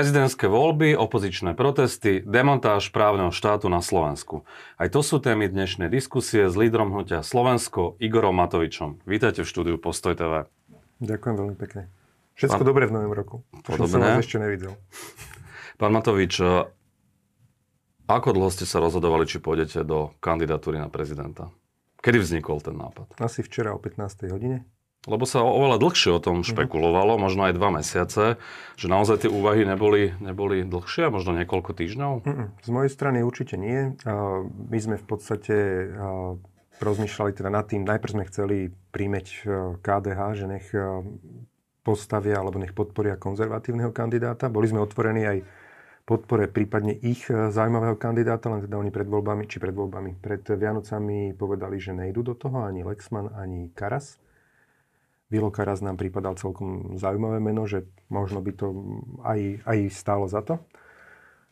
Prezidentské voľby, opozičné protesty, demontáž právneho štátu na Slovensku. Aj to sú témy dnešnej diskusie s lídrom hnutia Slovensko Igorom Matovičom. Vítajte v štúdiu Postoj TV. Ďakujem veľmi pekne. Všetko Pán... dobré v novém roku. To som vás ešte nevidel. Pán Matovič, e, ako dlho ste sa rozhodovali, či pôjdete do kandidatúry na prezidenta? Kedy vznikol ten nápad? Asi včera o 15. hodine. Lebo sa oveľa dlhšie o tom mhm. špekulovalo, mm-hmm. možno aj dva mesiace, že naozaj tie úvahy neboli, neboli dlhšie, možno niekoľko týždňov? Mm-mm. Z mojej strany určite nie. My sme v podstate rozmýšľali teda nad tým, najprv sme chceli príjmeť KDH, že nech postavia alebo nech podporia konzervatívneho kandidáta. Boli sme otvorení aj podpore prípadne ich zaujímavého kandidáta, len teda oni pred voľbami, či pred voľbami, pred Vianocami povedali, že nejdu do toho ani Lexman, ani Karas. Vilo Karas nám pripadal celkom zaujímavé meno, že možno by to aj, aj stálo za to.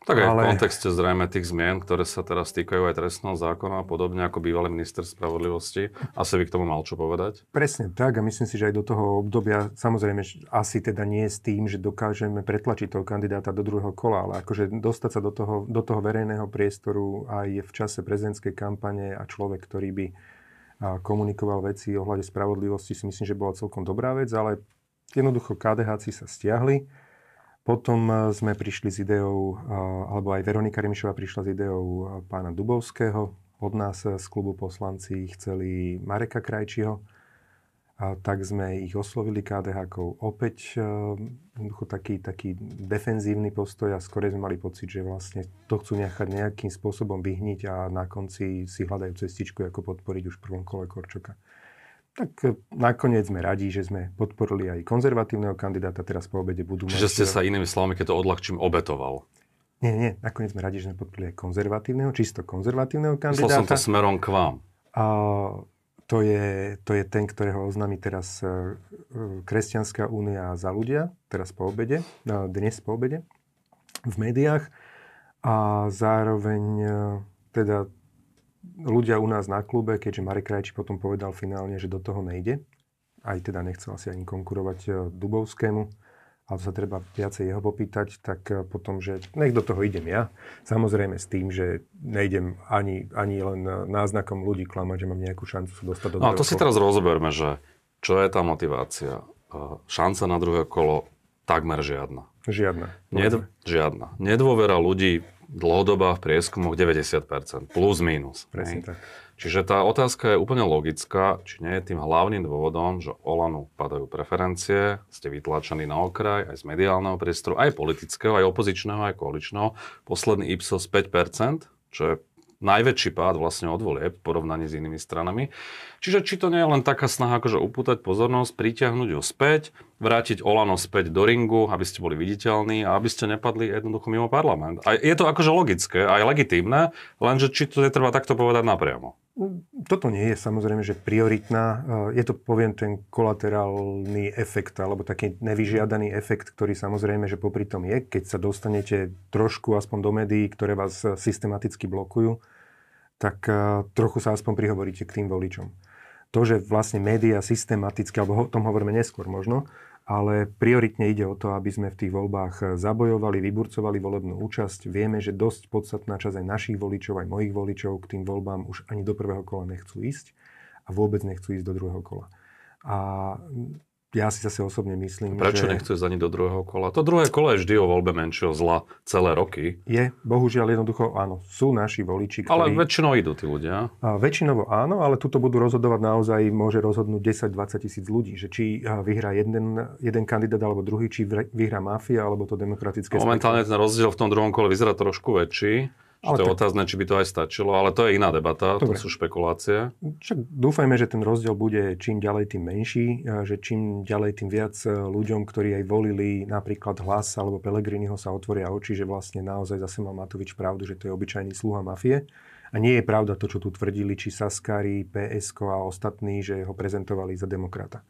Tak aj ale... v kontexte zrejme tých zmien, ktoré sa teraz týkajú aj trestného zákona a podobne ako bývalý minister spravodlivosti, asi by k tomu mal čo povedať? Presne tak a myslím si, že aj do toho obdobia, samozrejme asi teda nie s tým, že dokážeme pretlačiť toho kandidáta do druhého kola, ale akože dostať sa do toho, do toho verejného priestoru aj v čase prezidentskej kampane a človek, ktorý by komunikoval veci ohľade spravodlivosti, si myslím, že bola celkom dobrá vec, ale jednoducho KDH sa stiahli. Potom e, sme prišli s ideou, e, alebo aj Veronika Remišová prišla s ideou e, pána Dubovského. Od nás z klubu poslanci chceli Mareka Krajčího a tak sme ich oslovili kdh Opäť uh, taký, taký defenzívny postoj a skôr sme mali pocit, že vlastne to chcú nechať nejakým spôsobom vyhniť a na konci si hľadajú cestičku, ako podporiť už v prvom kole Korčoka. Tak uh, nakoniec sme radi, že sme podporili aj konzervatívneho kandidáta, teraz po obede budú Čiže ste sa inými slovami, keď to odľahčím, obetoval. Nie, nie, nakoniec sme radi, že sme podporili aj konzervatívneho, čisto konzervatívneho kandidáta. Myslel som to smerom k vám. A to je, to je ten, ktorého oznámi teraz e, e, Kresťanská únia za ľudia, teraz po obede, dnes po obede, v médiách. A zároveň e, teda ľudia u nás na klube, keďže Marek Krajči potom povedal finálne, že do toho nejde, aj teda nechcel asi ani konkurovať Dubovskému, ale sa treba viacej jeho popýtať, tak eh, potom, že nech do toho idem ja. Samozrejme s tým, že nejdem ani, ani len náznakom ľudí klamať, že mám nejakú šancu sa dostať do No to si teraz rozoberme, že čo je tá motivácia. Eh, šanca na druhé kolo takmer žiadna. Žiadna. Ned, žiadna. Nedôvera ľudí dlhodobá v prieskumoch 90%, plus minus. Presne tak. Čiže tá otázka je úplne logická, či nie je tým hlavným dôvodom, že Olanu padajú preferencie, ste vytlačení na okraj aj z mediálneho priestoru, aj politického, aj opozičného, aj koaličného. Posledný Ipsos 5%, čo je najväčší pád vlastne od volieb v porovnaní s inými stranami. Čiže či to nie je len taká snaha akože upútať pozornosť, pritiahnuť ju späť, vrátiť Olano späť do ringu, aby ste boli viditeľní a aby ste nepadli jednoducho mimo parlament. A je to akože logické, aj legitímne, lenže či to netreba takto povedať napriamo. Toto nie je samozrejme, že prioritná. Je to, poviem, ten kolaterálny efekt, alebo taký nevyžiadaný efekt, ktorý samozrejme, že popri tom je, keď sa dostanete trošku aspoň do médií, ktoré vás systematicky blokujú, tak trochu sa aspoň prihovoríte k tým voličom. To, že vlastne médiá systematicky, alebo o tom hovoríme neskôr možno, ale prioritne ide o to, aby sme v tých voľbách zabojovali, vyburcovali volebnú účasť. Vieme, že dosť podstatná časť aj našich voličov, aj mojich voličov k tým voľbám už ani do prvého kola nechcú ísť a vôbec nechcú ísť do druhého kola. A ja si zase osobne myslím, Prečo že... nechcú ísť ani do druhého kola? To druhé kolo je vždy o voľbe menšieho zla celé roky. Je, bohužiaľ jednoducho áno. Sú naši voliči, ktorí... Ale väčšinou idú tí ľudia. A väčšinovo áno, ale tuto budú rozhodovať naozaj, môže rozhodnúť 10-20 tisíc ľudí, že či vyhrá jeden, jeden kandidát alebo druhý, či vyhrá mafia alebo to demokratické... Momentálne ten rozdiel v tom druhom kole vyzerá trošku väčší. Ale to je otázne, či by to aj stačilo, ale to je iná debata, Dobre. to sú špekulácie. Však dúfajme, že ten rozdiel bude čím ďalej tým menší, že čím ďalej tým viac e, ľuďom, ktorí aj volili napríklad hlas alebo Pelegriniho sa otvoria oči, že vlastne naozaj zase mal Matovič pravdu, že to je obyčajný sluha mafie. A nie je pravda to, čo tu tvrdili, či Saskari, PSK a ostatní, že ho prezentovali za demokrata.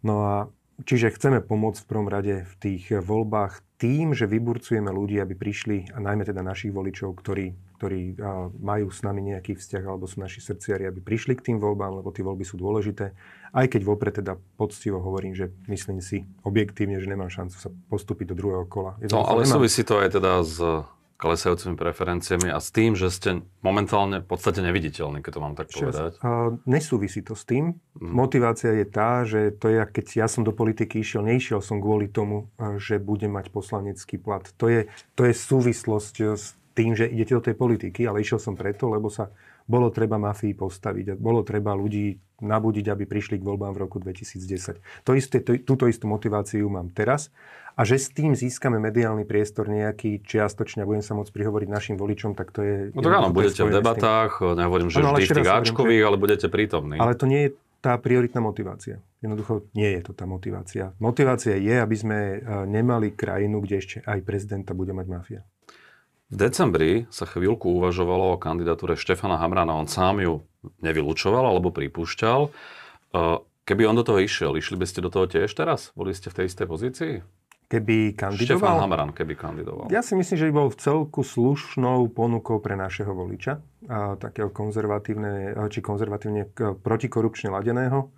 No a čiže chceme pomôcť v prvom rade v tých voľbách tým, že vyburcujeme ľudí, aby prišli, a najmä teda našich voličov, ktorí, ktorí majú s nami nejaký vzťah alebo sú naši srdciari, aby prišli k tým voľbám, lebo tie voľby sú dôležité. Aj keď vopred teda poctivo hovorím, že myslím si objektívne, že nemám šancu sa postúpiť do druhého kola. No, ale nemám... súvisí to aj teda s klesajúcimi preferenciami a s tým, že ste momentálne v podstate neviditeľní, keď to mám tak povedať? Uh, nesúvisí to s tým. Mm. Motivácia je tá, že to je, keď ja som do politiky išiel, neišiel som kvôli tomu, že budem mať poslanecký plat. To je, to je súvislosť s tým, že idete do tej politiky, ale išiel som preto, lebo sa bolo treba mafii postaviť a bolo treba ľudí nabudiť, aby prišli k voľbám v roku 2010. To isté, to, túto istú motiváciu mám teraz a že s tým získame mediálny priestor nejaký čiastočne a budem sa môcť prihovoriť našim voličom, tak to je... No tak áno, budete v debatách, nehovorím, že ano, vždy v tých Ačkových, ale budete prítomní. Ale to nie je tá prioritná motivácia. Jednoducho nie je to tá motivácia. Motivácia je, aby sme e, nemali krajinu, kde ešte aj prezidenta bude mať mafia. V decembri sa chvíľku uvažovalo o kandidatúre Štefana Hamrana. On sám ju nevylučoval alebo pripúšťal. E, keby on do toho išiel, išli by ste do toho tiež teraz? Boli ste v tej istej pozícii? keby kandidoval? Štefan Hamran, keby kandidoval. Ja si myslím, že by bol v celku slušnou ponukou pre našeho voliča, takého konzervatívne, či konzervatívne protikorupčne ladeného.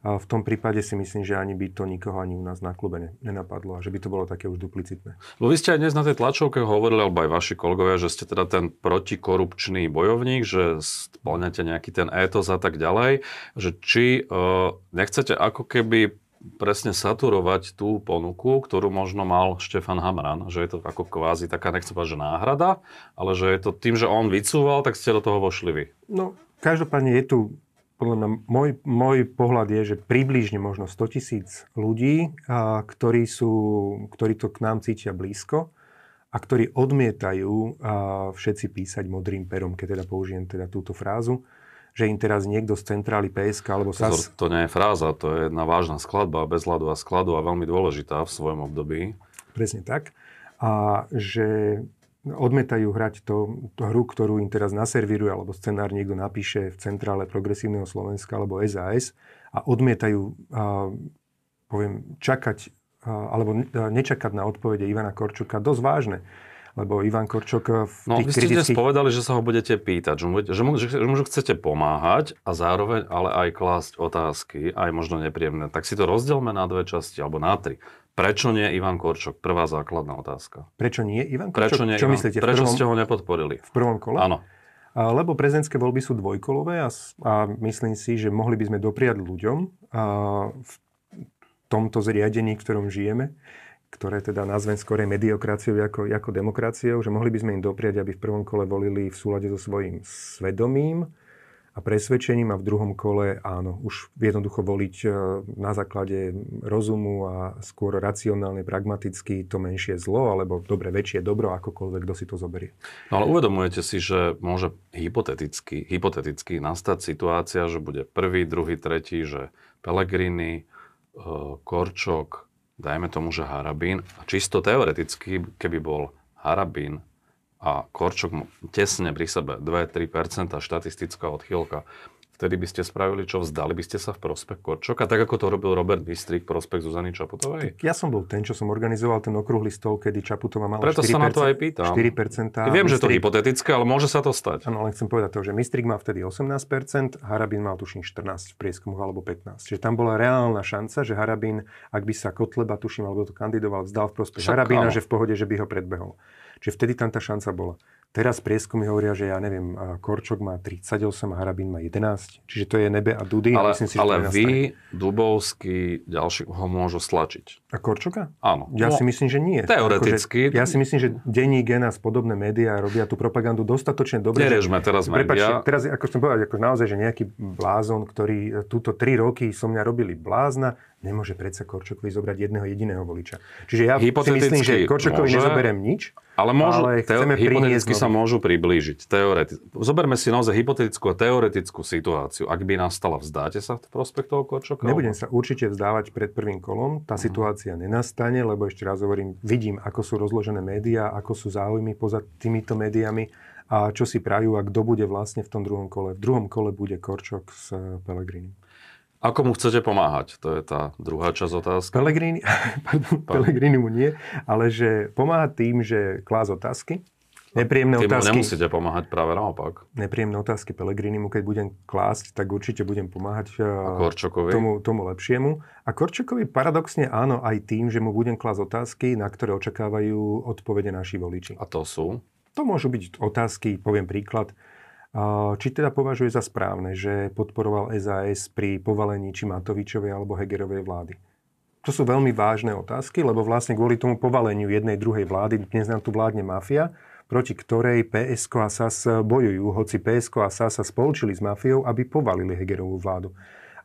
V tom prípade si myslím, že ani by to nikoho ani u nás na klube nenapadlo a že by to bolo také už duplicitné. Lebo vy ste aj dnes na tej tlačovke hovorili, alebo aj vaši kolegovia, že ste teda ten protikorupčný bojovník, že spĺňate nejaký ten étos a tak ďalej, že či uh, nechcete ako keby presne saturovať tú ponuku, ktorú možno mal Štefan Hamran, že je to ako kvázi taká, nechcem povedať, že náhrada, ale že je to tým, že on vycúval, tak ste do toho vošli vy. No, každopádne je tu, podľa mňa, môj, môj pohľad je, že približne možno 100 tisíc ľudí, a, ktorí, sú, ktorí to k nám cítia blízko a ktorí odmietajú a, všetci písať modrým perom, keď teda použijem teda túto frázu že im teraz niekto z centrály PSK alebo SAS... To nie je fráza, to je jedna vážna skladba, bez ľadu a skladu a veľmi dôležitá v svojom období. Presne tak. A že odmetajú hrať to, to hru, ktorú im teraz naservíruje, alebo scenár niekto napíše v centrále Progresívneho Slovenska alebo SAS a odmietajú, a, poviem, čakať a, alebo nečakať na odpovede Ivana Korčuka dosť vážne lebo Ivan Korčok v no, vy ste kritických... dnes povedali, že sa ho budete pýtať, že mu, že, mu, že, že mu chcete pomáhať a zároveň ale aj klásť otázky, aj možno nepríjemné. Tak si to rozdelme na dve časti, alebo na tri. Prečo nie Ivan Korčok? Prvá základná otázka. Prečo nie Ivan Korčok? Prečo nie Čo Ivan? myslíte? Prečo prvom... ste ho nepodporili? V prvom kole? Áno. Lebo prezidentské voľby sú dvojkolové a, a myslím si, že mohli by sme dopriať ľuďom a v tomto zriadení, v ktorom žijeme, ktoré teda nazvem skorej mediokraciou ako, ako demokraciou, že mohli by sme im dopriať, aby v prvom kole volili v súlade so svojím svedomím a presvedčením a v druhom kole áno, už jednoducho voliť e, na základe rozumu a skôr racionálne, pragmaticky to menšie zlo, alebo dobre, väčšie dobro, akokoľvek, kto si to zoberie. No ale uvedomujete si, že môže hypoteticky, hypoteticky nastať situácia, že bude prvý, druhý, tretí, že Pellegrini, e, Korčok, dajme tomu, že Harabín, a čisto teoreticky, keby bol Harabín a Korčok tesne pri sebe 2-3% štatistická odchýlka, vtedy by ste spravili čo? Vzdali by ste sa v prospech Korčoka, tak ako to robil Robert Bystrik v prospech Zuzany Čaputovej? Tak ja som bol ten, čo som organizoval ten okrúhly stol, kedy Čaputová mala Preto 4%, sa na to aj pýtam. 4%. Viem, že to je hypotetické, ale môže sa to stať. Áno, ale chcem povedať to, že Mistrik mal vtedy 18%, Harabín mal tuším 14 v prieskumoch alebo 15. Čiže tam bola reálna šanca, že Harabín, ak by sa Kotleba, tuším, alebo to kandidoval, vzdal v prospech Harabína, že v pohode, že by ho predbehol. Čiže vtedy tam tá šanca bola. Teraz prieskumy hovoria, že ja neviem, Korčok má 38 a Harabín má 11. Čiže to je nebe a dudy. Ale, a myslím si, ale že vy, Dubovský, ďalší ho môžu stlačiť. A Korčoka? Áno. Ja no, si myslím, že nie. Teoreticky. Akože, ja si myslím, že denní gen a podobné médiá robia tú propagandu dostatočne dobre. Nerežme teraz médiá. teraz, ako som povedal, ako naozaj, že nejaký blázon, ktorý túto tri roky som mňa robili blázna, nemôže predsa Korčokovi zobrať jedného jediného voliča. Čiže ja si myslím, že Korčokovi môže, nezoberiem nič, ale, môžu, ale teo- hypoteticky sa môžu priblížiť. Teoreti- Zoberme si naozaj hypotetickú a teoretickú situáciu. Ak by nastala, vzdáte sa v prospech toho Korčoka? Nebudem sa určite vzdávať pred prvým kolom. Tá uh-huh. situácia nenastane, lebo ešte raz hovorím, vidím, ako sú rozložené médiá, ako sú záujmy poza týmito médiami a čo si prajú a kto bude vlastne v tom druhom kole. V druhom kole bude Korčok s Pelegrini. Ako mu chcete pomáhať? To je tá druhá časť otázky. Pelegrini, pardon, Pelegrini mu nie, ale že pomáhať tým, že klás otázky, Nepríjemné Tým otázky. nemusíte pomáhať práve naopak. Nepríjemné otázky Pelegrinimu, keď budem klásť, tak určite budem pomáhať A Korčokovi? tomu, tomu lepšiemu. A Korčokovi paradoxne áno aj tým, že mu budem klásť otázky, na ktoré očakávajú odpovede naši voliči. A to sú? To môžu byť otázky, poviem príklad, či teda považuje za správne, že podporoval SAS pri povalení či Matovičovej alebo Hegerovej vlády. To sú veľmi vážne otázky, lebo vlastne kvôli tomu povaleniu jednej druhej vlády dnes nám tu vládne mafia, proti ktorej PSK a SAS bojujú, hoci PSK a SAS sa spolčili s mafiou, aby povalili Hegerovú vládu.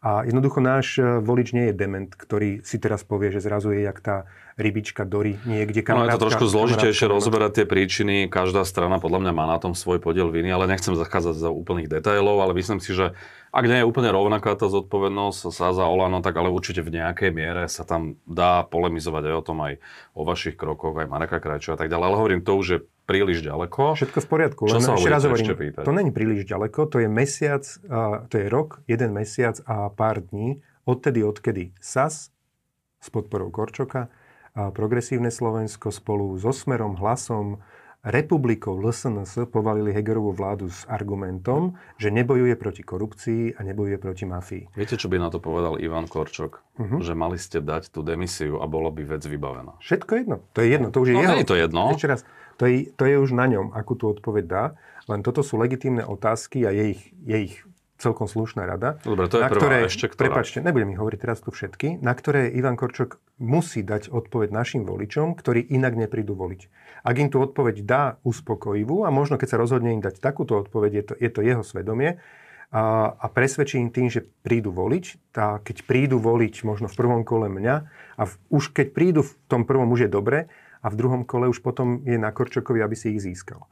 A jednoducho náš e, volič nie je dement, ktorý si teraz povie, že zrazu je jak tá rybička Dory niekde No je to trošku zložitejšie kamarátka- rozoberať tie príčiny. Každá strana podľa mňa má na tom svoj podiel viny, ale nechcem zachádzať za úplných detailov, ale myslím si, že ak nie je úplne rovnaká tá zodpovednosť sa za Olano, tak ale určite v nejakej miere sa tam dá polemizovať aj o tom, aj o vašich krokoch, aj Mareka Krajčo a tak ďalej. Ale hovorím, to už je príliš ďaleko. Všetko v poriadku. Čo len sa ešte raz hovorím, to není príliš ďaleko, to je mesiac, to je rok, jeden mesiac a pár dní, odtedy, odkedy SAS s podporou Korčoka, Progresívne Slovensko spolu so Smerom, Hlasom, Republikou LSNS povalili Hegerovú vládu s argumentom, že nebojuje proti korupcii a nebojuje proti mafii. Viete, čo by na to povedal Ivan Korčok? Mhm. Že mali ste dať tú demisiu a bolo by vec vybavená. Všetko jedno. To je jedno. To už je No, jeho. nie je to jedno. Ešte raz. To je, to je už na ňom, akú tú odpoveď dá. Len toto sú legitímne otázky a je ich, je ich celkom slušná rada. Dobre, to je na prvá. ktoré, Ešte ktorá? Prepačte, nebudem ich hovoriť teraz tu všetky, na ktoré Ivan Korčok musí dať odpoveď našim voličom, ktorí inak neprídu voliť. Ak im tú odpoveď dá uspokojivú a možno keď sa rozhodne im dať takúto odpoveď, je to, je to jeho svedomie, a, a presvedčí im tým, že prídu voliť. Tá, keď prídu voliť možno v prvom kole mňa a v, už keď prídu v tom prvom už je dobre a v druhom kole už potom je na Korčokovi, aby si ich získal.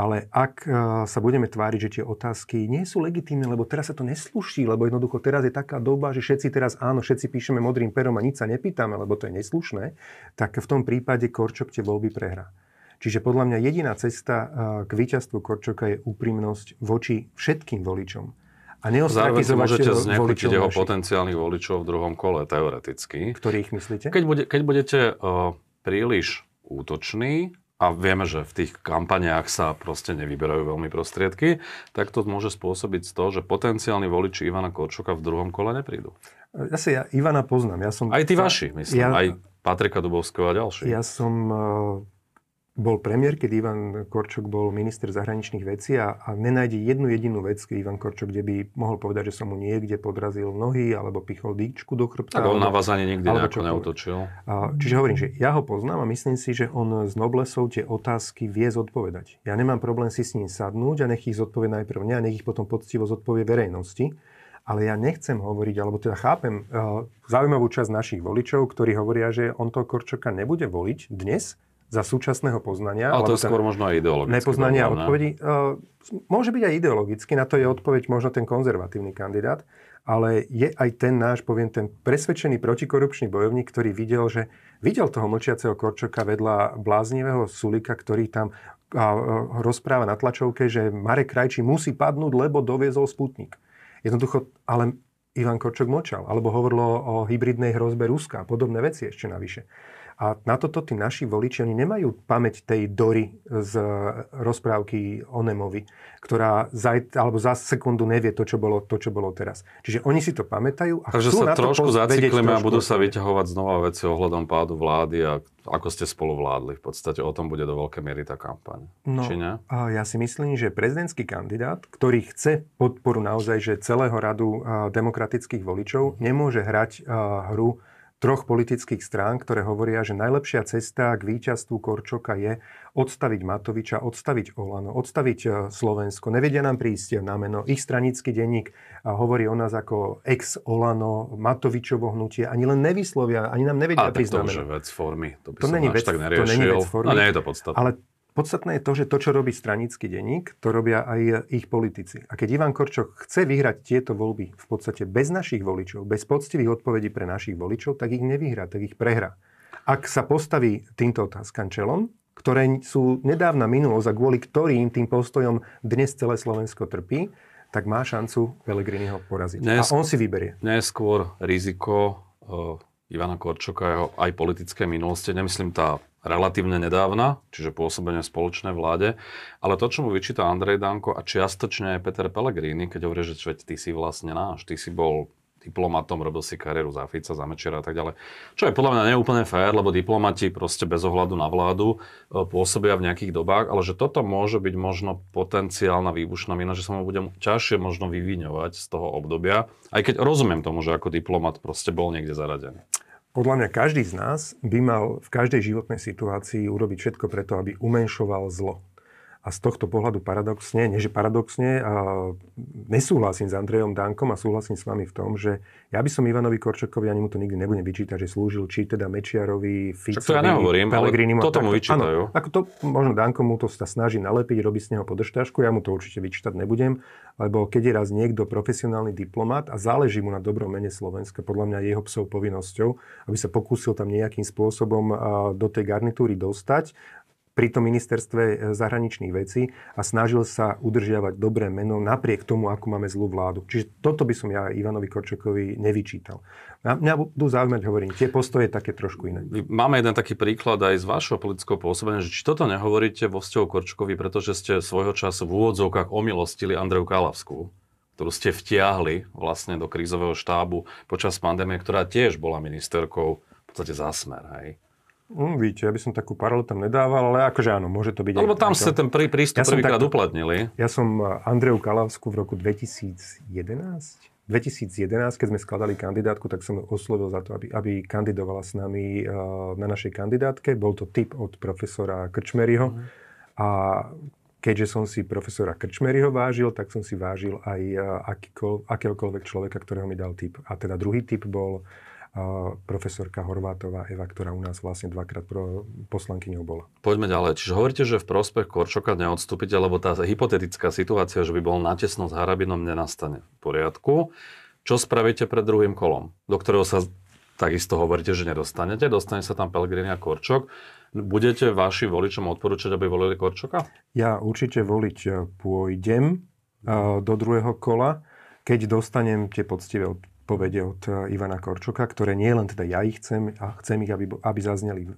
Ale ak e, sa budeme tváriť, že tie otázky nie sú legitímne, lebo teraz sa to nesluší, lebo jednoducho teraz je taká doba, že všetci teraz áno, všetci píšeme modrým perom a nič sa nepýtame, lebo to je neslušné, tak v tom prípade Korčok tie voľby prehrá. Čiže podľa mňa jediná cesta e, k víťazstvu Korčoka je úprimnosť voči všetkým voličom. A Zároveň si môžete znechutiť jeho našich. potenciálnych voličov v druhom kole, teoreticky. Ktorých myslíte? Keď, bude, keď budete uh, príliš útoční, a vieme, že v tých kampaniách sa proste nevyberajú veľmi prostriedky, tak to môže spôsobiť to, že potenciálni voliči Ivana Korčoka v druhom kole neprídu. Zase ja Ivana poznám. Ja som, Aj tí vaši, myslím. Ja- Aj Patrika Dubovského a ďalší. Ja som eh, bol premiér, keď Ivan Korčok bol minister zahraničných vecí a, a nenájde jednu jedinú vec, keď Ivan Korčok, kde by mohol povedať, že som mu niekde podrazil nohy alebo pichol dýčku do chrbta. tak on na vás ani nikdy nejako neutočil. A, čiže hovorím, že ja ho poznám a myslím si, že on z Noblesov tie otázky vie zodpovedať. Ja nemám problém si s ním sadnúť a nech ich zodpovie najprv mňa a nech ich potom poctivo zodpovie verejnosti. Ale ja nechcem hovoriť, alebo teda chápem uh, zaujímavú časť našich voličov, ktorí hovoria, že on toho Korčoka nebude voliť dnes za súčasného poznania. Ale to je skôr možno aj ideologické. nepoznania ne? odpovedí. Uh, môže byť aj ideologicky, na to je odpoveď možno ten konzervatívny kandidát, ale je aj ten náš, poviem, ten presvedčený protikorupčný bojovník, ktorý videl, že videl toho mlčiaceho Korčoka vedľa bláznivého Sulika, ktorý tam a, a, rozpráva na tlačovke, že Marek Krajčí musí padnúť, lebo doviezol Sputnik. Jednoducho, ale Ivan Korčok mlčal, alebo hovorilo o hybridnej hrozbe Ruska a podobné veci ešte navyše. A na toto tí naši voliči, oni nemajú pamäť tej Dory z rozprávky o Nemovi, ktorá za, alebo za sekundu nevie to čo, bolo, to, čo bolo teraz. Čiže oni si to pamätajú a Takže sa trošku zaciklíme a budú sa vyťahovať znova veci ohľadom pádu vlády a ako ste spolu vládli. V podstate o tom bude do veľkej miery tá kampaň. No, Či nie? a ja si myslím, že prezidentský kandidát, ktorý chce podporu naozaj že celého radu demokratických voličov, nemôže hrať hru troch politických strán, ktoré hovoria, že najlepšia cesta k víťazstvu Korčoka je odstaviť Matoviča, odstaviť Olano, odstaviť a, Slovensko. Nevedia nám prísť na meno. Ich stranický denník hovorí o nás ako ex-Olano, Matovičovo hnutie. Ani len nevyslovia, ani nám nevedia prísť to už vec formy. To by To není vec- tak to neriešil. není vec formy. A nie je to podstatné. Ale podstatné je to, že to, čo robí stranický denník, to robia aj ich politici. A keď Ivan Korčok chce vyhrať tieto voľby v podstate bez našich voličov, bez poctivých odpovedí pre našich voličov, tak ich nevyhrá, tak ich prehrá. Ak sa postaví týmto otázkam čelom, ktoré sú nedávna minulosť a kvôli ktorým tým postojom dnes celé Slovensko trpí, tak má šancu Pelegriniho poraziť. Dnes, a on si vyberie. Nie je skôr riziko uh, Ivana Korčoka a jeho aj politické minulosti, nemyslím tá relatívne nedávna, čiže pôsobenie spoločnej vláde, ale to, čo mu vyčíta Andrej Danko a čiastočne aj Peter Pellegrini, keď hovorí, že ty si vlastne náš, ty si bol diplomatom, robil si kariéru za Fica, za Mečera a tak ďalej. Čo je podľa mňa neúplne fér, lebo diplomati proste bez ohľadu na vládu e, pôsobia v nejakých dobách, ale že toto môže byť možno potenciálna výbušná mina, že sa mu bude ťažšie možno vyviňovať z toho obdobia, aj keď rozumiem tomu, že ako diplomat proste bol niekde zaradený. Podľa mňa každý z nás by mal v každej životnej situácii urobiť všetko preto, aby umenšoval zlo. A z tohto pohľadu paradoxne, nie že paradoxne, nesúhlasím s Andrejom Dankom a súhlasím s vami v tom, že ja by som Ivanovi Korčokovi, ani mu to nikdy nebudem vyčítať, že slúžil či teda Mečiarovi, Ficovi, to ja nehovorím, ale toto mu vyčítajú. Áno, ako to, možno Danko mu to sa snaží nalepiť, robí z neho podržtášku, ja mu to určite vyčítať nebudem, lebo keď je raz niekto profesionálny diplomat a záleží mu na dobrom mene Slovenska, podľa mňa jeho psov povinnosťou, aby sa pokúsil tam nejakým spôsobom do tej garnitúry dostať pri tom ministerstve e, zahraničných vecí a snažil sa udržiavať dobré meno napriek tomu, ako máme zlú vládu. Čiže toto by som ja Ivanovi Korčokovi nevyčítal. Na mňa budú zaujímať, hovorím, tie postoje také trošku iné. Máme jeden taký príklad aj z vašho politického pôsobenia, že či toto nehovoríte vo vzťahu Korčokovi, pretože ste svojho času v úvodzovkách omilostili Andreju Kalavskú ktorú ste vtiahli vlastne do krízového štábu počas pandémie, ktorá tiež bola ministerkou v podstate za smer, hej? Mm, víte, ja by som takú paralelu tam nedával, ale akože áno, môže to byť... Lebo tam ste ten prí, prístup ja prvýkrát uplatnili. Ja som eh, Andreju Kalavsku v roku 2011, 2011, keď sme skladali kandidátku, tak som oslovil za to, aby, aby kandidovala s nami uh, na našej kandidátke. Bol to tip od profesora Krčmeryho. Mm. A keďže som si profesora Krčmeryho vážil, tak som si vážil aj uh, akéhokoľvek človeka, ktorého mi dal tip. A teda druhý tip bol profesorka Horvátová Eva, ktorá u nás vlastne dvakrát pro poslankyňou bola. Poďme ďalej. Čiže hovoríte, že v prospech Korčoka neodstúpite, lebo tá hypotetická situácia, že by bol natesno s Harabinom, nenastane v poriadku. Čo spravíte pred druhým kolom, do ktorého sa takisto hovoríte, že nedostanete? Dostane sa tam Pellegrini a Korčok. Budete vaši voličom odporúčať, aby volili Korčoka? Ja určite voliť e, pôjdem e, do druhého kola, keď dostanem tie poctivé odpovede od e, Ivana Korčoka, ktoré nie len teda ja ich chcem, a chcem ich, aby, aby zazneli e,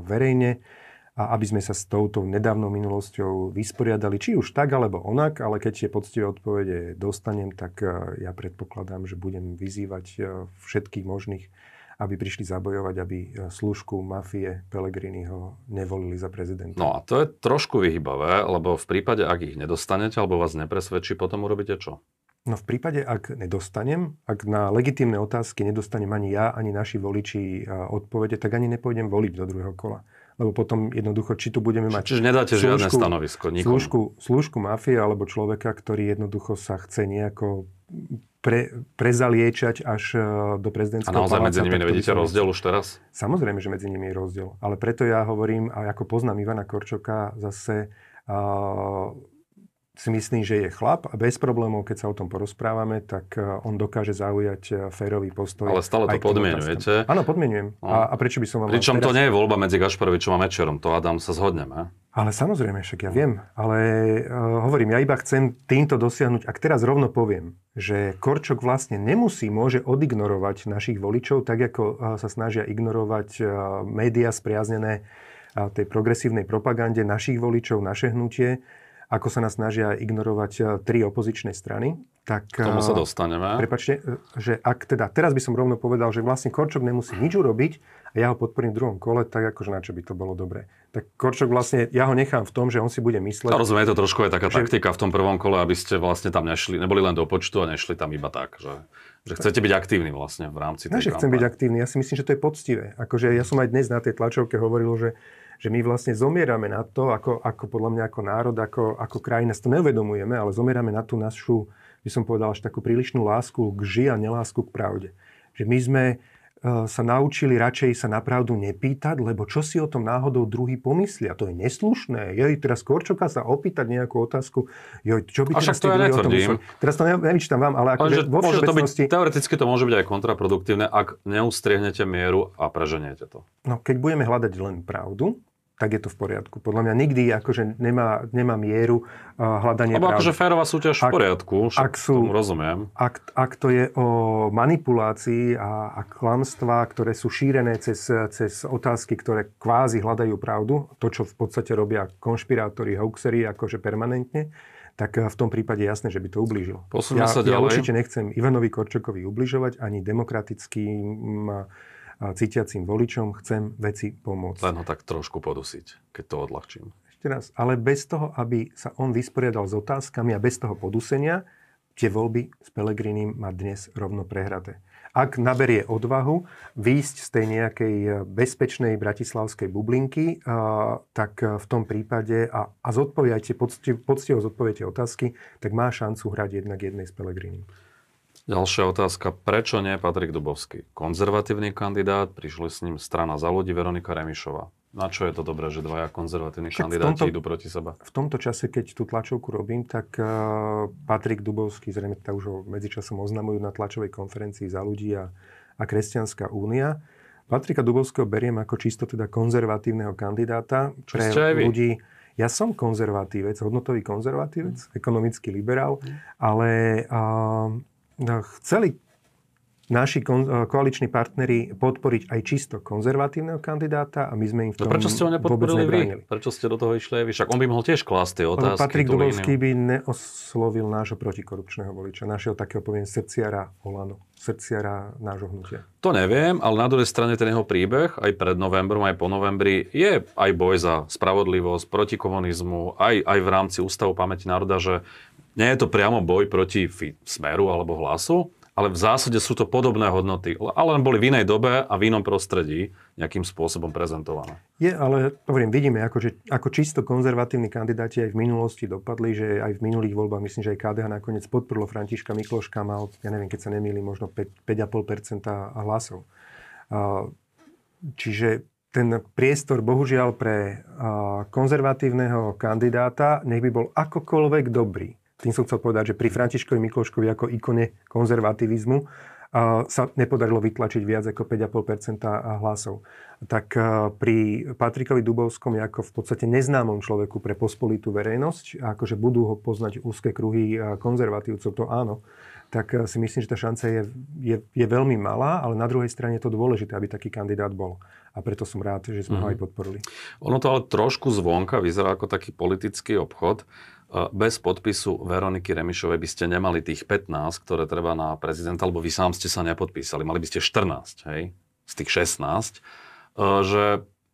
verejne a aby sme sa s touto nedávnou minulosťou vysporiadali, či už tak alebo onak, ale keď tie poctivé odpovede dostanem, tak e, ja predpokladám, že budem vyzývať všetkých možných, aby prišli zabojovať, aby služku mafie Pelegriniho nevolili za prezidenta. No a to je trošku vyhybavé, lebo v prípade, ak ich nedostanete alebo vás nepresvedčí, potom urobíte čo? No v prípade, ak nedostanem, ak na legitímne otázky nedostanem ani ja, ani naši voliči odpovede, tak ani nepôjdem voliť do druhého kola. Lebo potom jednoducho, či tu budeme mať... Čiže nedáte slúžku, žiadne stanovisko nikomu. Slúžku, slúžku mafie alebo človeka, ktorý jednoducho sa chce nejako pre, prezaliečať až e, do prezidentského A naozaj medzi nimi nevidíte rozdiel už teraz? Samozrejme, že medzi nimi je rozdiel. Ale preto ja hovorím, a ako poznám Ivana Korčoka, zase uh, si myslím, že je chlap a bez problémov, keď sa o tom porozprávame, tak e, on dokáže zaujať e, férový postoj. Ale stále to podmienujete. Áno, podmienujem. No. A, a prečo by som vám... Pričom teraz... to nie je voľba medzi Gašparovičom a Mečerom, to Adam sa zhodneme. Ale samozrejme, však ja viem. Ale uh, hovorím, ja iba chcem týmto dosiahnuť, ak teraz rovno poviem, že Korčok vlastne nemusí, môže odignorovať našich voličov, tak ako uh, sa snažia ignorovať uh, médiá spriaznené uh, tej progresívnej propagande našich voličov, naše hnutie, ako sa nás snažia ignorovať e, tri opozičné strany. Tak, K tomu sa e, dostaneme. Prepačte, e, že ak teda, teraz by som rovno povedal, že vlastne Korčok nemusí nič urobiť a ja ho podporím v druhom kole, tak akože na čo by to bolo dobré. Tak Korčok vlastne, ja ho nechám v tom, že on si bude mysleť... A rozumiem, je to trošku aj taká že... taktika v tom prvom kole, aby ste vlastne tam nešli, neboli len do počtu a nešli tam iba tak, že, že chcete byť aktívni vlastne v rámci tej Ne, že chcem byť aktívny, ja si myslím, že to je poctivé. Akože ja som aj dnes na tej tlačovke hovoril, že že my vlastne zomierame na to, ako, ako podľa mňa ako národ, ako, ako krajina, si to neuvedomujeme, ale zomierame na tú našu, by som povedal, až takú prílišnú lásku k ži a nelásku k pravde. Že my sme E, sa naučili radšej sa na pravdu nepýtať, lebo čo si o tom náhodou druhý pomyslia? To je neslušné. Je teraz Korčoka sa opýtať nejakú otázku, jo, čo by teraz to ja netvrdím. Teraz to nevyčítam vám, ale akože vo môže to byť, teoreticky to môže byť aj kontraproduktívne, ak neustriehnete mieru a preženiete to. No, keď budeme hľadať len pravdu, tak je to v poriadku. Podľa mňa nikdy akože nemá, nemá mieru uh, hľadanie Lebo pravdy. akože férová súťaž Ak- v poriadku, ak sú- tomu rozumiem. Ak, ak to je o manipulácii a, a klamstvá, ktoré sú šírené cez, cez otázky, ktoré kvázi hľadajú pravdu, to, čo v podstate robia konšpirátori, hoaxery, akože permanentne, tak eh, v tom prípade je jasné, že by to ublížilo. Posuňme ja, sa ja ďalej. určite nechcem Ivanovi Korčokovi ubližovať, ani demokratickým cítiacím voličom. Chcem veci pomôcť. Len ho tak trošku podusiť, keď to odľahčím. Ešte raz, ale bez toho, aby sa on vysporiadal s otázkami a bez toho podusenia, tie voľby s Pelegrinim má dnes rovno prehraté. Ak naberie odvahu výjsť z tej nejakej bezpečnej bratislavskej bublinky, a, tak v tom prípade a, a zodpoviajte, poctivo, poctivo zodpoviete otázky, tak má šancu hrať jednak jednej s Pelegrinim. Ďalšia otázka. Prečo nie Patrik Dubovský? Konzervatívny kandidát, prišli s ním strana za ľudí Veronika Remišová. Na čo je to dobré, že dvaja konzervatívni Však kandidáti tomto- idú proti sebe? V tomto čase, keď tú tlačovku robím, tak uh, Patrik Dubovský, zrejme to už ho medzičasom oznamujú na tlačovej konferencii za ľudí a, a Kresťanská únia. Patrika Dubovského beriem ako čisto teda konzervatívneho kandidáta Čo pre ste aj vy. ľudí. Ja som konzervatívec, hodnotový konzervatívec, Mm. ekonomický liberál, ale uh, chceli naši kon, uh, koaliční partneri podporiť aj čisto konzervatívneho kandidáta a my sme im v No tom prečo ste ho nepodporili vy? Prečo ste do toho išli vy? Však on by mohol tiež klásť tie otázky. Patrik Dubovský by neoslovil nášho protikorupčného voliča, našeho takého poviem srdciara Olano, srdciara nášho hnutia. To neviem, ale na druhej strane ten jeho príbeh, aj pred novembrom, aj po novembri, je aj boj za spravodlivosť, proti komunizmu, aj, aj v rámci Ústavu pamäti národa, že nie je to priamo boj proti smeru alebo hlasu, ale v zásade sú to podobné hodnoty, ale len boli v inej dobe a v inom prostredí nejakým spôsobom prezentované. Je, ale hovorím, vidíme, ako, že, ako čisto konzervatívni kandidáti aj v minulosti dopadli, že aj v minulých voľbách, myslím, že aj KDH nakoniec podporilo Františka Mikloška, mal, ja neviem, keď sa nemýlim, možno 5, 5,5% hlasov. Čiže ten priestor, bohužiaľ, pre konzervatívneho kandidáta, nech by bol akokoľvek dobrý. Tým som chcel povedať, že pri Františkovi Mikloškovi ako ikone konzervativizmu sa nepodarilo vytlačiť viac ako 5,5% hlasov. Tak pri Patrikovi Dubovskom je ako v podstate neznámom človeku pre pospolitú verejnosť, akože budú ho poznať úzke kruhy konzervatívcov, to áno, tak si myslím, že tá šanca je, je, je veľmi malá, ale na druhej strane je to dôležité, aby taký kandidát bol. A preto som rád, že sme ho aj podporili. Ono to ale trošku zvonka vyzerá ako taký politický obchod. Bez podpisu Veroniky Remišovej by ste nemali tých 15, ktoré treba na prezidenta, lebo vy sám ste sa nepodpísali. Mali by ste 14, hej? Z tých 16. E, Že,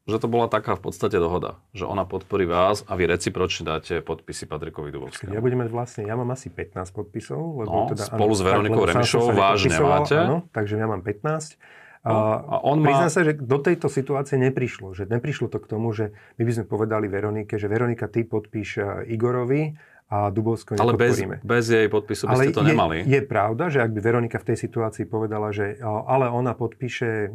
že to bola taká v podstate dohoda. Že ona podporí vás a vy recipročne dáte podpisy Patrikovi Dubovskému. ja budeme vlastne, ja mám asi 15 podpisov. Lebo No, teda, spolu s Veronikou Remišovou vážne máte? Áno, takže ja mám 15. A, No, a on má- Priznám sa, že do tejto situácie neprišlo. Že neprišlo to k tomu, že my by sme povedali Veronike, že Veronika, ty podpíš e, Igorovi a Dubovsko Ale bez, bez jej podpisu by ale ste to je, nemali. je pravda, že ak by Veronika v tej situácii povedala, že ale ona podpíše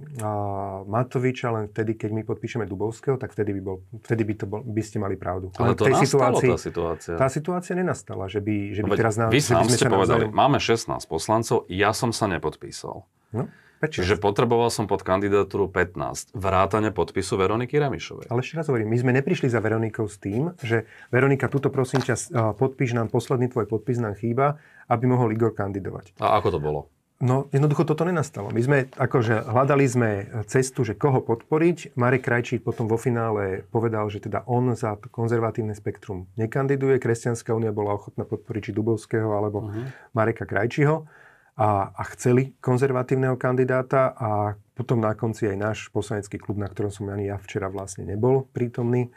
Matoviča len vtedy, keď my podpíšeme Dubovského, tak vtedy by, bol, vtedy by, to bol, by ste mali pravdu. Ale Len to nastalo, tá situácia. tá situácia nenastala, že by, že No by veď teraz vy sám ste povedali, navzájom- máme 16 poslancov, ja som sa nepodpísal. No, prečo? Čiže potreboval som pod kandidatúru 15. Vrátane podpisu Veroniky Remišovej. Ale ešte raz hovorím, my sme neprišli za Veronikou s tým, že Veronika, tuto prosím ťa, a, podpíš nám, posledný tvoj podpis nám chýba, aby mohol Igor kandidovať. A ako to bolo? No, jednoducho toto nenastalo. My sme, akože, hľadali sme cestu, že koho podporiť. Marek Krajčík potom vo finále povedal, že teda on za konzervatívne spektrum nekandiduje. Kresťanská únia bola ochotná podporiť či Dubovského alebo Mhm. Mareka Krajčího a, a chceli konzervatívneho kandidáta a potom na konci aj náš poslanecký klub, na ktorom som ani ja včera vlastne nebol prítomný,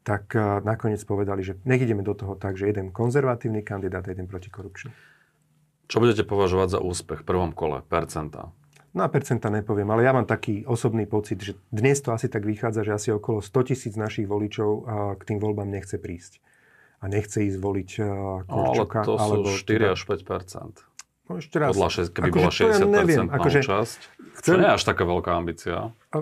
tak a, nakoniec povedali, že nech ideme do toho tak, že jeden konzervatívny kandidát a jeden protikorupčný. Čo budete považovať za úspech v prvom kole? Percentá. No a percenta nepoviem, ale ja mám taký osobný pocit, že dnes to asi tak vychádza, že asi okolo 100 tisíc našich voličov a, k tým voľbám nechce prísť. A nechce ísť voliť a, No, ale Korčoka. to sú alebo 4 teda- až 5 No ešte raz. Podľa, šes- keby Akože bola to ja 60 neviem, akože účasť. chcem- To nie je až taká veľká ambícia. A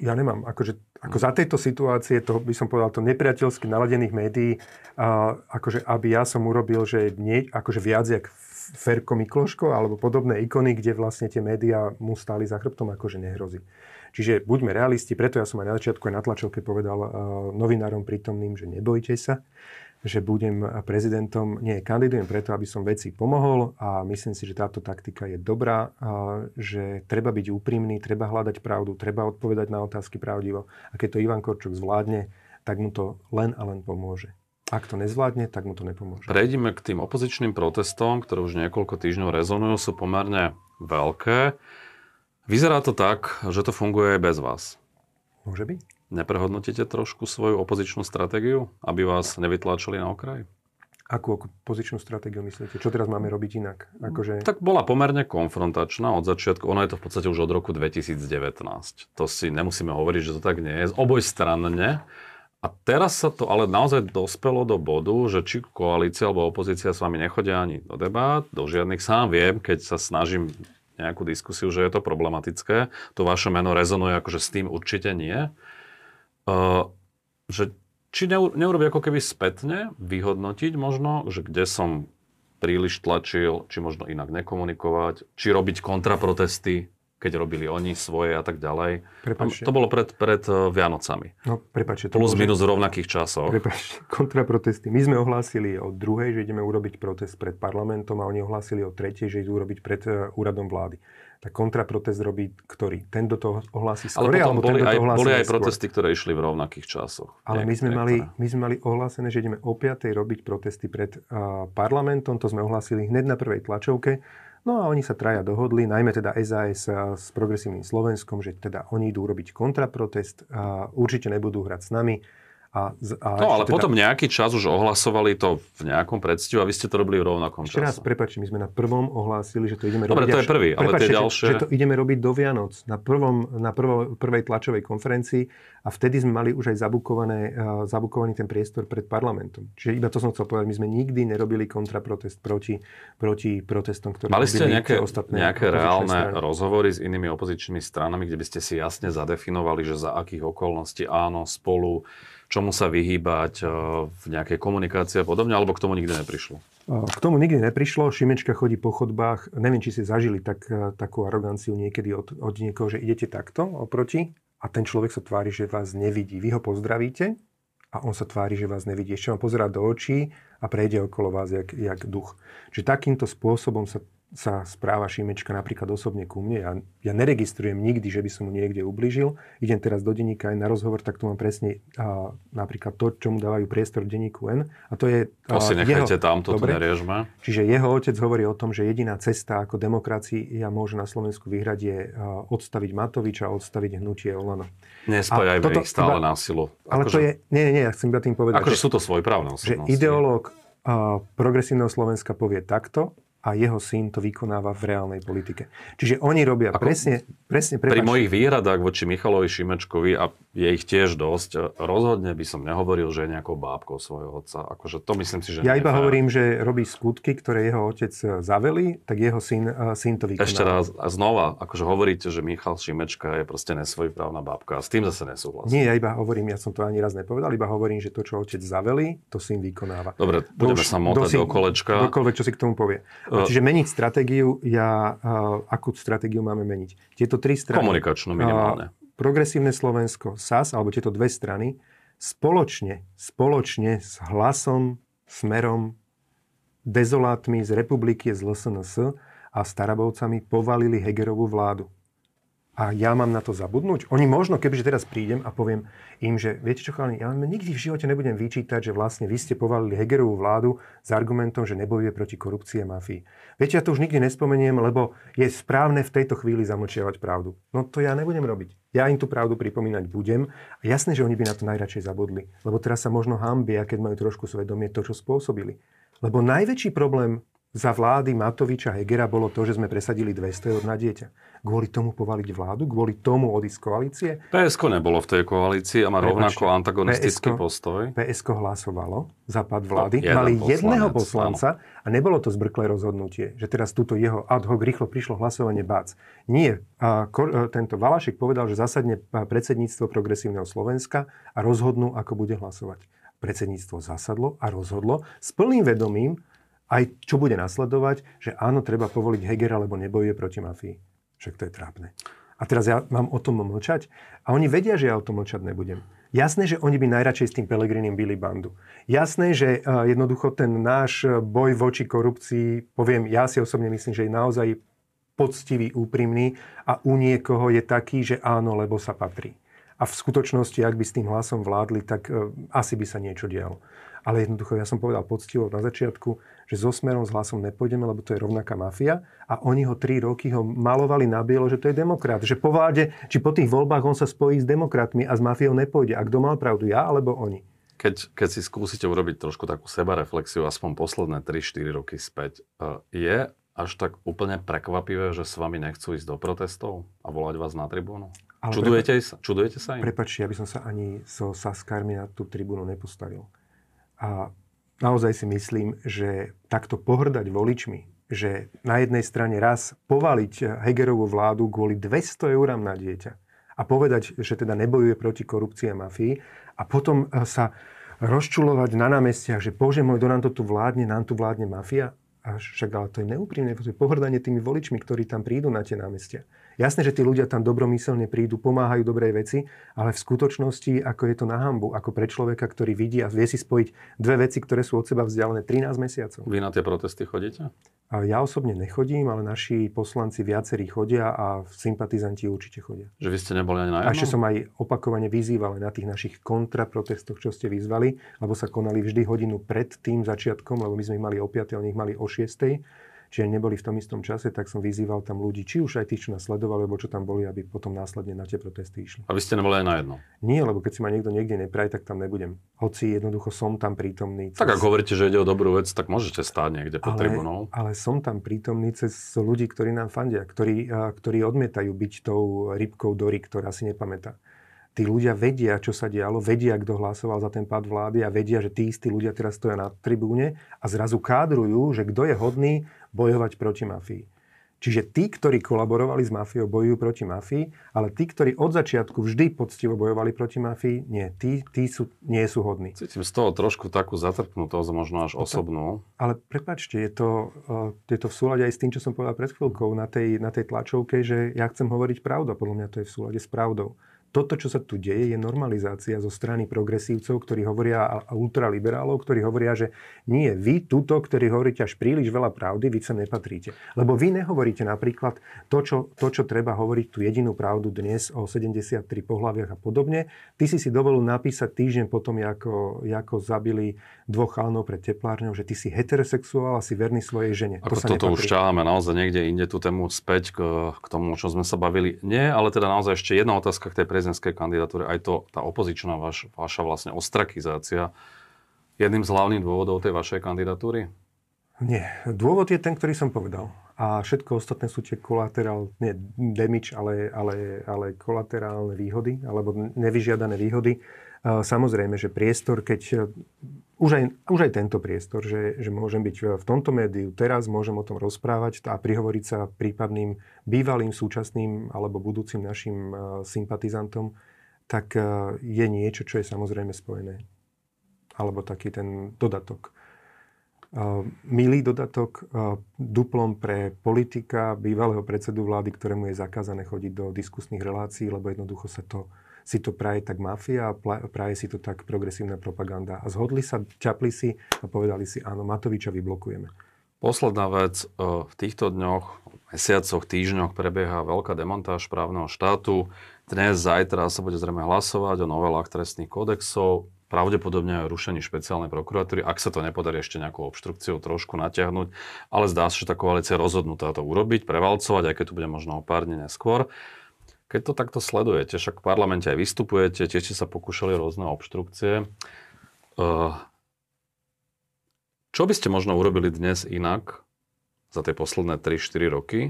ja nemám, akože, ako za tejto situácie, to by som povedal, to nepriateľsky naladených médií, a, akože aby ja som urobil, že nie, akože viac jak Ferko Mikloško alebo podobné ikony, kde vlastne tie médiá mu stáli za chrbtom, akože nehrozí. Čiže buďme realisti, preto ja som aj na začiatku aj na tlačovke povedal uh, novinárom prítomným, že nebojte sa, že budem prezidentom. Nie, kandidujem preto, aby som veci pomohol a myslím si, že táto taktika je dobrá, že treba byť úprimný, treba hľadať pravdu, treba odpovedať na otázky pravdivo. A keď to Ivan Korčok zvládne, tak mu to len a len pomôže. Ak to nezvládne, tak mu to nepomôže. Prejdime k tým opozičným protestom, ktoré už niekoľko týždňov rezonujú, sú pomerne veľké. Vyzerá to tak, že to funguje aj bez vás. Môže byť. Neprehodnotíte trošku svoju opozičnú stratégiu, aby vás nevytlačili na okraj? Akú opozičnú stratégiu myslíte? Čo teraz máme robiť inak? Akože... Tak bola pomerne konfrontačná od začiatku. Ono je to v podstate už od roku 2019. To si nemusíme hovoriť, že to tak nie je. Z oboj stranne. A teraz sa to ale naozaj dospelo do bodu, že či koalícia alebo opozícia s vami nechodia ani do debát, do žiadnych. Sám viem, keď sa snažím nejakú diskusiu, že je to problematické. To vaše meno rezonuje akože s tým určite nie. Že či neurobiť ako keby spätne, vyhodnotiť možno, že kde som príliš tlačil, či možno inak nekomunikovať, či robiť kontraprotesty, keď robili oni svoje a tak ďalej. Prepačte. To bolo pred, pred eh, Vianocami. No, prepačte. Plus minus v rovnakých časoch. Prepačte, kontraprotesty. My sme ohlásili o druhej, že ideme urobiť protest pred parlamentom a oni ohlásili o tretej, že idú urobiť pred uh, úradom vlády tak kontraprotest robí ktorý? Ten do toho ohlási skôr, Ale potom boli, aj, boli aj protesty, ktoré išli v rovnakých časoch. Ale my sme, mali, my sme mali ohlásené, že ideme o 5. robiť protesty pred uh, parlamentom, to sme ohlásili hneď na prvej tlačovke. No a oni sa traja dohodli, najmä teda SAS s progresívnym Slovenskom, že teda oni idú robiť kontraprotest, a určite nebudú hrať s nami a, a no ale teda... potom nejaký čas už ohlasovali to v nejakom predstihu a vy ste to robili v rovnakom čase. Ešte raz, prepáčte, my sme na prvom ohlásili, že to ideme Dobre, robiť... Dobre, to je prvý, ale tie ďalšie... Že, že to ideme robiť do Vianoc, na, prvom, na prvo, prvej tlačovej konferencii a vtedy sme mali už aj zabukované, uh, zabukovaný ten priestor pred parlamentom. Čiže iba to som chcel povedať, my sme nikdy nerobili kontraprotest proti, proti protestom, ktoré Mali ste nejaké, ostatné nejaké reálne strany. rozhovory s inými opozičnými stranami, kde by ste si jasne zadefinovali, že za akých okolností áno, spolu čomu sa vyhýbať eh, v nejakej komunikácii a podobne, alebo k tomu nikdy neprišlo? K tomu nikdy neprišlo. Šimečka chodí po chodbách. Neviem, či si zažili tak, eh, takú aroganciu niekedy od, od niekoho, že idete takto oproti a ten človek sa tvári, že vás nevidí. Vy ho pozdravíte a on sa tvári, že vás nevidí. Ešte vám pozerá do očí a prejde okolo vás jak, jak duch. Čiže takýmto spôsobom sa sa správa Šimečka napríklad osobne ku mne. Ja, ja neregistrujem nikdy, že by som mu niekde ubližil. Idem teraz do denníka aj na rozhovor, tak tu mám presne a, napríklad to, čo mu dávajú priestor v denníku N. A to je... To si nechajte jeho, tam, to dobre, neriežme. Čiže jeho otec hovorí o tom, že jediná cesta ako demokracii ja môže na Slovensku vyhrať je a, odstaviť Matoviča a odstaviť hnutie Olano. Nespájajme ich stále iba, na silu. Ale akože, to je... Nie, nie, nie, ja chcem iba tým povedať. Akože sú to svojprávne osobnosti. Že ideológ progresívneho Slovenska povie takto a jeho syn to vykonáva v reálnej politike. Čiže oni robia Ako presne, presne Pri mojich výhradách voči Michalovi Šimečkovi, a je ich tiež dosť, rozhodne by som nehovoril, že je nejakou bábkou svojho otca. Akože to myslím si, že Ja iba hovorím, že robí skutky, ktoré jeho otec zaveli, tak jeho syn, eh, syn to vykonáva. Ešte raz, a znova, akože hovoríte, že Michal Šimečka je proste nesvojprávna bábka. A s tým zase nesúhlasím. Nie, ja iba hovorím, ja som to ani raz nepovedal, iba hovorím, že to, čo otec zaveli, to syn vykonáva. Dobre, budeme sa motať do kolečka. Dokoľvek, čo si k tomu povie. Čiže meniť stratégiu, ja, akú stratégiu máme meniť? Tieto tri strany. Komunikačnú minimálne. Progresívne Slovensko, SAS, alebo tieto dve strany, spoločne, spoločne s hlasom, smerom, dezolátmi z republiky z LSNS a starabovcami povalili Hegerovú vládu. A ja mám na to zabudnúť? Oni možno, kebyže teraz prídem a poviem im, že viete čo, chalani, ja vám nikdy v živote nebudem vyčítať, že vlastne vy ste povalili Hegerovú vládu s argumentom, že nebojuje proti korupcii a mafii. Viete, ja to už nikdy nespomeniem, lebo je správne v tejto chvíli zamlčiavať pravdu. No to ja nebudem robiť. Ja im tú pravdu pripomínať budem. A jasné, že oni by na to najradšej zabudli. Lebo teraz sa možno hambia, keď majú trošku svedomie to, čo spôsobili. Lebo najväčší problém za vlády Matoviča Hegera bolo to, že sme presadili 200 eur na dieťa. Kvôli tomu povaliť vládu? Kvôli tomu odísť z koalície? PSK nebolo v tej koalícii a má rovnako Prepačte, antagonistický PSK postoj. PSK hlasovalo za pad vlády. No, jeden Mali poslanec, jedného poslanca a nebolo to zbrklé rozhodnutie, že teraz túto jeho ad hoc rýchlo prišlo hlasovanie bác. Nie. A, ko, a tento Valašek povedal, že zasadne predsedníctvo Progresívneho Slovenska a rozhodnú, ako bude hlasovať. Predsedníctvo zasadlo a rozhodlo s plným vedomím, aj čo bude nasledovať, že áno, treba povoliť Hegera, lebo nebojuje proti mafii. Však to je trápne. A teraz ja mám o tom mlčať? A oni vedia, že ja o tom mlčať nebudem. Jasné, že oni by najradšej s tým Pelegrinim byli bandu. Jasné, že uh, jednoducho ten náš boj voči korupcii, poviem, ja si osobne myslím, že je naozaj poctivý, úprimný a u niekoho je taký, že áno, lebo sa patrí. A v skutočnosti, ak by s tým hlasom vládli, tak uh, asi by sa niečo dialo. Ale jednoducho, ja som povedal poctivo na začiatku, že so Smerom s hlasom nepôjdeme, lebo to je rovnaká mafia. A oni ho tri roky ho malovali na bielo, že to je demokrat. Že po vláde, či po tých voľbách on sa spojí s demokratmi a s mafiou nepôjde. A kto mal pravdu, ja alebo oni? Keď, keď si skúsite urobiť trošku takú sebareflexiu, aspoň posledné 3-4 roky späť, e, je až tak úplne prekvapivé, že s vami nechcú ísť do protestov a volať vás na tribúnu? Ale čudujete, prepa- sa, čudujete sa im? Prepačte, ja by som sa ani so Saskármi na tú tribúnu nepostavil. A naozaj si myslím, že takto pohrdať voličmi, že na jednej strane raz povaliť Hegerovú vládu kvôli 200 eurám na dieťa a povedať, že teda nebojuje proti korupcii a mafii a potom sa rozčulovať na námestiach, že bože môj, do nám to tu vládne, nám tu vládne mafia. A však ale to je neúprimné, to je pohrdanie tými voličmi, ktorí tam prídu na tie námestia. Jasné, že tí ľudia tam dobromyselne prídu, pomáhajú dobrej veci, ale v skutočnosti, ako je to na hambu, ako pre človeka, ktorý vidí a vie si spojiť dve veci, ktoré sú od seba vzdialené 13 mesiacov. Vy na tie protesty chodíte? A ja osobne nechodím, ale naši poslanci viacerí chodia a sympatizanti určite chodia. Že vy ste neboli ani na jednom? A ešte som aj opakovane vyzýval na tých našich kontraprotestoch, čo ste vyzvali, lebo sa konali vždy hodinu pred tým začiatkom, lebo my sme ich mali o 5. a oni ich mali o 6 čiže neboli v tom istom čase, tak som vyzýval tam ľudí, či už aj tých, čo nás sledovali, alebo čo tam boli, aby potom následne na tie protesty išli. A vy ste neboli aj na jedno? Nie, lebo keď si ma niekto niekde nepraje, tak tam nebudem. Hoci jednoducho som tam prítomný. Cez... Tak ak hovoríte, že ide o dobrú vec, tak môžete stáť niekde pod tribunou. Ale som tam prítomný cez ľudí, ktorí nám fandia, ktorí, ktorí odmietajú byť tou rybkou Dory, ktorá si nepamätá tí ľudia vedia, čo sa dialo, vedia, kto hlasoval za ten pád vlády a vedia, že tí istí ľudia teraz stoja na tribúne a zrazu kádrujú, že kto je hodný bojovať proti mafii. Čiže tí, ktorí kolaborovali s mafiou, bojujú proti mafii, ale tí, ktorí od začiatku vždy poctivo bojovali proti mafii, nie, tí, tí sú, nie sú hodní. Cítim z toho trošku takú zatrpnutosť, možno až osobnú. Ale prepačte, je to, je to v súlade aj s tým, čo som povedal pred chvíľkou na tej, na tej tlačovke, že ja chcem hovoriť pravdu podľa mňa to je v súlade s pravdou toto, čo sa tu deje, je normalizácia zo strany progresívcov, ktorí hovoria, a ultraliberálov, ktorí hovoria, že nie, vy tuto, ktorí hovoríte až príliš veľa pravdy, vy sa nepatríte. Lebo vy nehovoríte napríklad to, čo, to, čo treba hovoriť, tú jedinú pravdu dnes o 73 pohľaviach a podobne. Ty si si dovolil napísať týždeň potom, ako, ako zabili dvoch chalnov pred teplárňou, že ty si heterosexuál a si verný svojej žene. Ako to toto už ťaháme naozaj niekde inde tú tému späť k, k tomu, o čom sme sa bavili. Nie, ale teda naozaj ešte jedna otázka k tej prezidentskej kandidatúre, aj to, tá opozičná vaš, vaša vlastne ostrakizácia, jedným z hlavných dôvodov tej vašej kandidatúry? Nie. Dôvod je ten, ktorý som povedal. A všetko ostatné sú tie kolaterál, nie damage, ale, ale, ale kolaterálne výhody, alebo nevyžiadané výhody. Samozrejme, že priestor, keď už aj, už aj tento priestor, že, že môžem byť v tomto médiu, teraz môžem o tom rozprávať a prihovoriť sa prípadným bývalým, súčasným alebo budúcim našim uh, sympatizantom, tak uh, je niečo, čo je samozrejme spojené. Alebo taký ten dodatok. Uh, milý dodatok, duplom pre politika, bývalého predsedu vlády, ktorému je zakázané chodiť do diskusných relácií, lebo jednoducho sa to si to praje tak mafia a praje si to tak progresívna propaganda. A zhodli sa, ťapli si a povedali si, áno, Matoviča vyblokujeme. Posledná vec, e, v týchto dňoch, mesiacoch, týždňoch prebieha veľká demontáž právneho štátu. Dnes, zajtra sa bude zrejme hlasovať o novelách trestných kódexov, pravdepodobne aj rušení špeciálnej prokuratúry, ak sa to nepodarí ešte nejakou obštrukciou trošku natiahnuť, ale zdá sa, že tá koalícia je rozhodnutá to urobiť, prevalcovať, aj keď to bude možno o pár dní neskôr. Keď to takto sledujete, však v parlamente aj vystupujete, tiež ste sa pokúšali rôzne obštrukcie. Eh, čo by ste možno urobili dnes inak, za tie posledné 3-4 roky,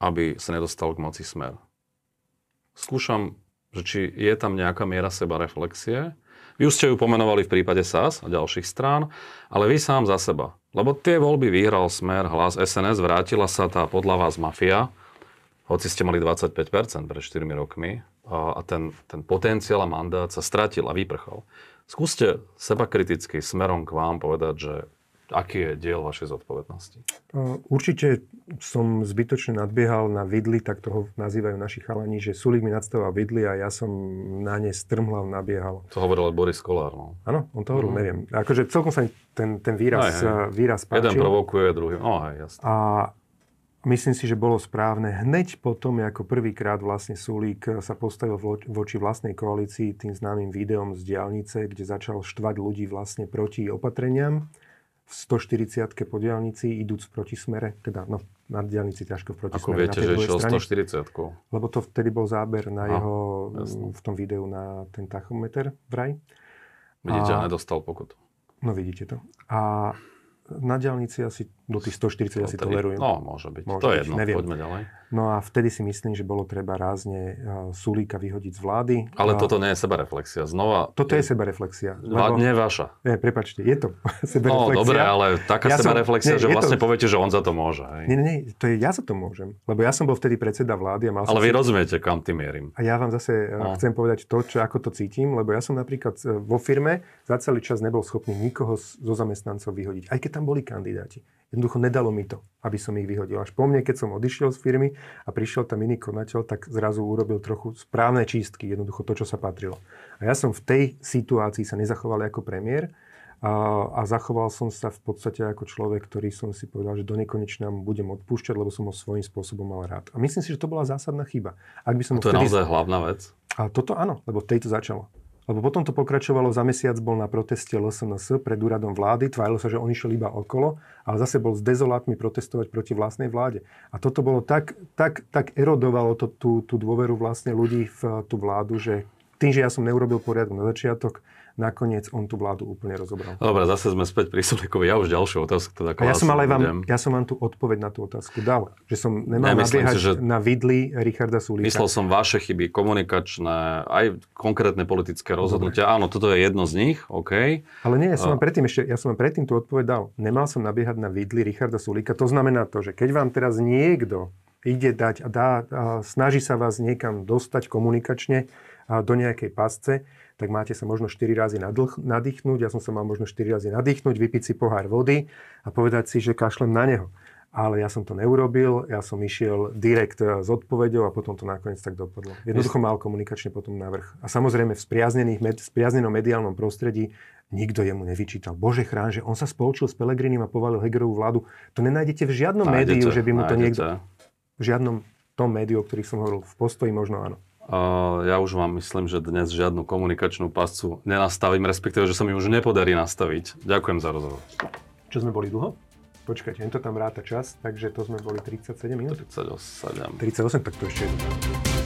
aby sa nedostal k moci smer? Skúšam, že či je tam nejaká miera seba reflexie. Vy už ste ju pomenovali v prípade SAS a ďalších strán, ale vy sám za seba. Lebo tie voľby vyhral smer, hlas SNS, vrátila sa tá podľa vás mafia, hoci ste mali 25% pred 4 rokmi a ten, ten potenciál a mandát sa stratil a vyprchol. Skúste seba kriticky smerom k vám povedať, že aký je diel vašej zodpovednosti? Určite som zbytočne nadbiehal na vidly, tak toho nazývajú naši chalani, že Sulík mi nadstával vidly a ja som na ne strmhlav nabiehal. To hovoril aj Boris Kolár, no. Áno, on to hovoril, mm. neviem. Akože celkom sa ten, ten výraz, aj, hej. výraz páčil. Jeden provokuje, druhý, no hej, jasne. A myslím si, že bolo správne hneď potom, ako prvýkrát vlastne Sulík sa postavil voči vlastnej koalícii tým známym videom z diálnice, kde začal štvať ľudí vlastne proti opatreniam v 140 po diálnici idúc proti smere, teda no, na diálnici ťažko v protismere. Ako viete, že išiel 140 Lebo to vtedy bol záber na jeho, jasne. v tom videu na ten tachometer vraj. Vidíte, a nedostal pokutu. No vidíte to. A na diálnici asi do tých 140 asi tolerujem. No, môže byť. Môže to je jedno, neviem. poďme ďalej. No a vtedy si myslím, že bolo treba rázne uh, Sulíka vyhodiť z vlády. Ale a... toto nie je sebareflexia. Znova... Toto je, je sebareflexia. Lebo... Nie vaša. Nie, prepačte, je to sebareflexia. No, dobre, ale taká ja sebareflexia, som... nie, že vlastne to... poviete, že on za to môže. Hej. Nie, nie, to je ja za to môžem. Lebo ja som bol vtedy predseda vlády a mal Ale som vy si... rozumiete, kam tým mierim. A ja vám zase no. chcem povedať to, čo, ako to cítim, lebo ja som napríklad e, vo firme za celý čas nebol schopný nikoho zo zamestnancov vyhodiť, aj keď tam boli kandidáti. Jednoducho nedalo mi to, aby som ich vyhodil. Až po mne, keď som odišiel z firmy a prišiel tam iný konateľ, tak zrazu urobil trochu správne čistky, jednoducho to, čo sa patrilo. A ja som v tej situácii sa nezachoval ako premiér a, a zachoval som sa v podstate ako človek, ktorý som si povedal, že do nekonečna mu budem odpúšťať, lebo som ho svojím spôsobom mal rád. A myslím si, že to bola zásadná chyba. Ak by som a to vtedy... je naozaj hlavná vec? A toto áno, lebo tej to začalo. Lebo potom to pokračovalo, za mesiac bol na proteste LSNS pred úradom vlády, tvárilo sa, že on išiel iba okolo, ale zase bol s dezolátmi protestovať proti vlastnej vláde. A toto bolo tak, tak, tak erodovalo to, tú, tú dôveru vlastne ľudí v tú vládu, že tým, že ja som neurobil poriadok na začiatok, nakoniec on tú vládu úplne rozobral. Dobre, zase sme späť pri Sulíkovi. Ja už ďalšiu otázku teda ja som, ale vám, ja som vám tú odpoveď na tú otázku dal. Že som nemal ne, nabiehať si, že na vidli Richarda Sulíka. Myslel som vaše chyby, komunikačné, aj konkrétne politické rozhodnutia. Dobre. Áno, toto je jedno z nich, OK. Ale nie, ja som vám predtým ešte, ja som vám predtým tú odpoveď dal. Nemal som nabiehať na vidli Richarda Sulíka. To znamená to, že keď vám teraz niekto ide dať a, dá, a snaží sa vás niekam dostať komunikačne a do nejakej pasce, tak máte sa možno 4 razy nadlh, nadýchnuť. Ja som sa mal možno 4 razy nadýchnuť, vypiť si pohár vody a povedať si, že kašlem na neho. Ale ja som to neurobil, ja som išiel direkt s odpoveďou a potom to nakoniec tak dopadlo. Jednoducho mal komunikačne potom navrh. A samozrejme v spriaznenom mediálnom prostredí nikto jemu nevyčítal. Bože chrán, že on sa spoločil s Pelegrinim a povalil Hegerovú vládu. To nenájdete v žiadnom nájdete, médiu, že by mu to nájdete. niekto... V žiadnom tom médiu, o ktorých som hovoril, v postoji možno áno. Uh, ja už vám myslím, že dnes žiadnu komunikačnú pascu nenastavím, respektíve, že sa mi už nepodarí nastaviť. Ďakujem za rozhovor. Čo sme boli dlho? Počkajte, to tam ráta čas, takže to sme boli 37 minút. 38. 38, tak to ešte je